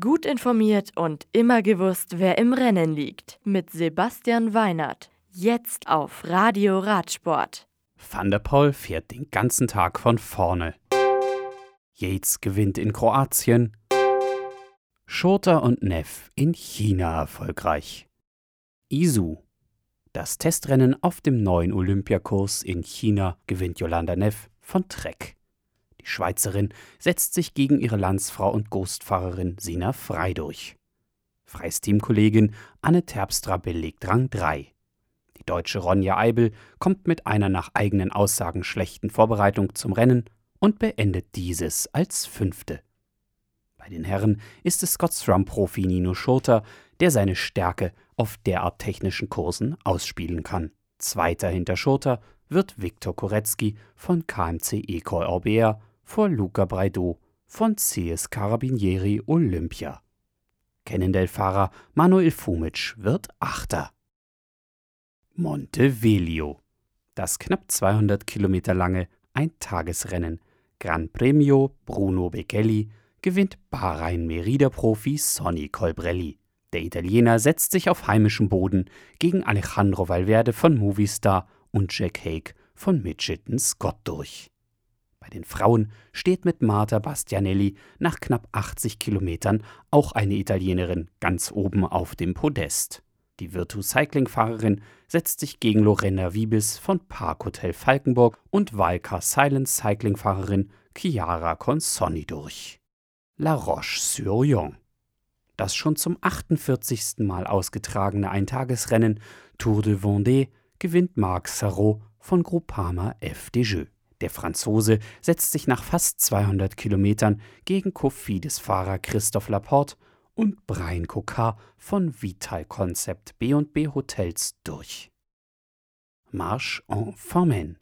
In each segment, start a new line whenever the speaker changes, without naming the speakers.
Gut informiert und immer gewusst, wer im Rennen liegt. Mit Sebastian Weinert. Jetzt auf Radio Radsport.
Van der Poel fährt den ganzen Tag von vorne. Yates gewinnt in Kroatien. Schurter und Neff in China erfolgreich. Isu. Das Testrennen auf dem neuen Olympiakurs in China gewinnt Yolanda Neff von Trek. Die Schweizerin setzt sich gegen ihre Landsfrau und Ghostfahrerin Sina Frei durch. Freies Teamkollegin Anne Terpstra belegt Rang 3. Die deutsche Ronja Eibel kommt mit einer nach eigenen Aussagen schlechten Vorbereitung zum Rennen und beendet dieses als Fünfte. Bei den Herren ist es Scott-Strum-Profi Nino Schurter, der seine Stärke auf derart technischen Kursen ausspielen kann. Zweiter hinter Schurter wird Viktor Korecki von KMC Ecol Orbea vor Luca Braido von CS Carabinieri Olympia. Cannondale-Fahrer Manuel Fumic wird Achter. Monte Velio. Das knapp 200 Kilometer lange Eintagesrennen Gran Premio Bruno Bechelli gewinnt Bahrain-Merida-Profi Sonny Colbrelli. Der Italiener setzt sich auf heimischem Boden gegen Alejandro Valverde von Movistar und Jack Hague von Mitchelton Scott durch. Bei den Frauen steht mit Marta Bastianelli nach knapp 80 Kilometern auch eine Italienerin ganz oben auf dem Podest. Die Virtu Cycling-Fahrerin setzt sich gegen Lorena Wiebes von Parkhotel Falkenburg und Valka Silence Cycling-Fahrerin Chiara Consonni durch. La Roche-sur-Yon. Das schon zum 48. Mal ausgetragene Eintagesrennen Tour de Vendée gewinnt Marc Sarrault von Groupama FDJ. Der Franzose setzt sich nach fast 200 Kilometern gegen Cofidis-Fahrer Christophe Laporte und Brian Kokar von Vital Concept B&B Hotels durch. Marche en Farmen.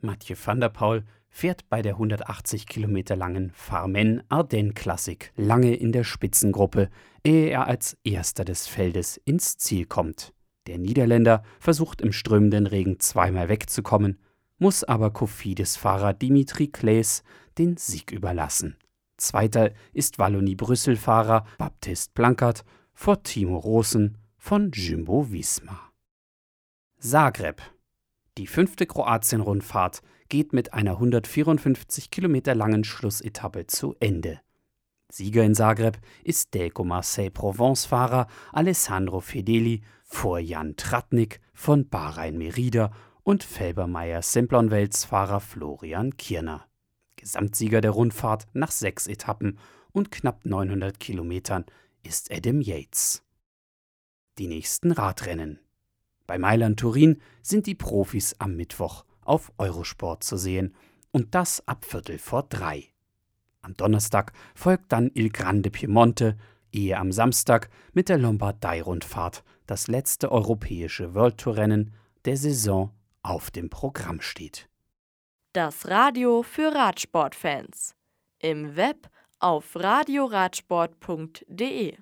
Mathieu van der Paul fährt bei der 180 Kilometer langen Farmen Ardennes Klassik lange in der Spitzengruppe, ehe er als erster des Feldes ins Ziel kommt. Der Niederländer versucht im strömenden Regen zweimal wegzukommen, muss aber Kofidis-Fahrer Dimitri Claes den Sieg überlassen. Zweiter ist Wallonie-Brüssel-Fahrer Baptiste Plankert vor Timo Rosen von Jumbo Visma. Zagreb. Die fünfte Kroatien-Rundfahrt geht mit einer 154 Kilometer langen Schlussetappe zu Ende. Sieger in Zagreb ist Delco Marseille Provence-Fahrer Alessandro Fedeli vor Jan Tratnik von Bahrain Merida und Felbermeier Simplonwelts Fahrer Florian Kirner. Gesamtsieger der Rundfahrt nach sechs Etappen und knapp 900 Kilometern ist Adam Yates. Die nächsten Radrennen. Bei Mailand Turin sind die Profis am Mittwoch auf Eurosport zu sehen und das ab Viertel vor drei. Am Donnerstag folgt dann Il Grande Piemonte, ehe am Samstag mit der Lombardei-Rundfahrt das letzte europäische World Tour Rennen der Saison auf dem Programm steht.
Das Radio für Radsportfans. Im Web auf radioradsport.de